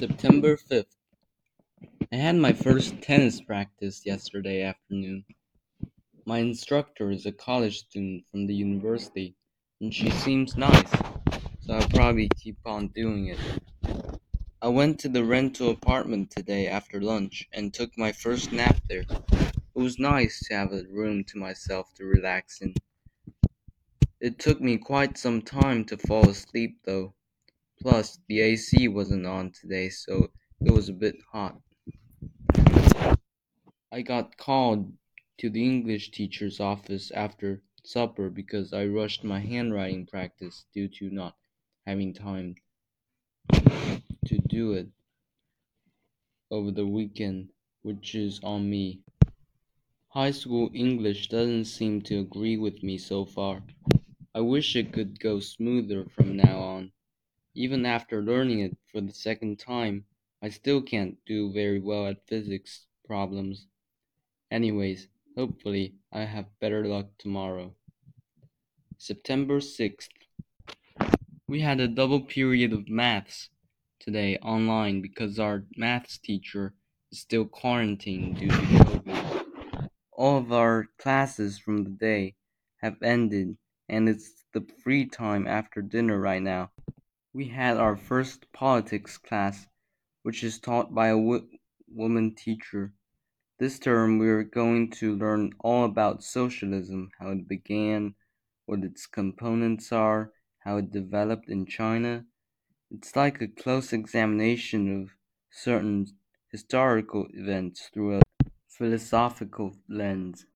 September 5th. I had my first tennis practice yesterday afternoon. My instructor is a college student from the university, and she seems nice, so I'll probably keep on doing it. I went to the rental apartment today after lunch and took my first nap there. It was nice to have a room to myself to relax in. It took me quite some time to fall asleep though. Plus, the AC wasn't on today, so it was a bit hot. I got called to the English teacher's office after supper because I rushed my handwriting practice due to not having time to do it over the weekend, which is on me. High school English doesn't seem to agree with me so far. I wish it could go smoother from now on. Even after learning it for the second time, I still can't do very well at physics problems. Anyways, hopefully I have better luck tomorrow. September 6th. We had a double period of maths today online because our maths teacher is still quarantined due to COVID. All of our classes from the day have ended and it's the free time after dinner right now. We had our first politics class, which is taught by a wo- woman teacher. This term, we're going to learn all about socialism, how it began, what its components are, how it developed in China. It's like a close examination of certain historical events through a philosophical lens.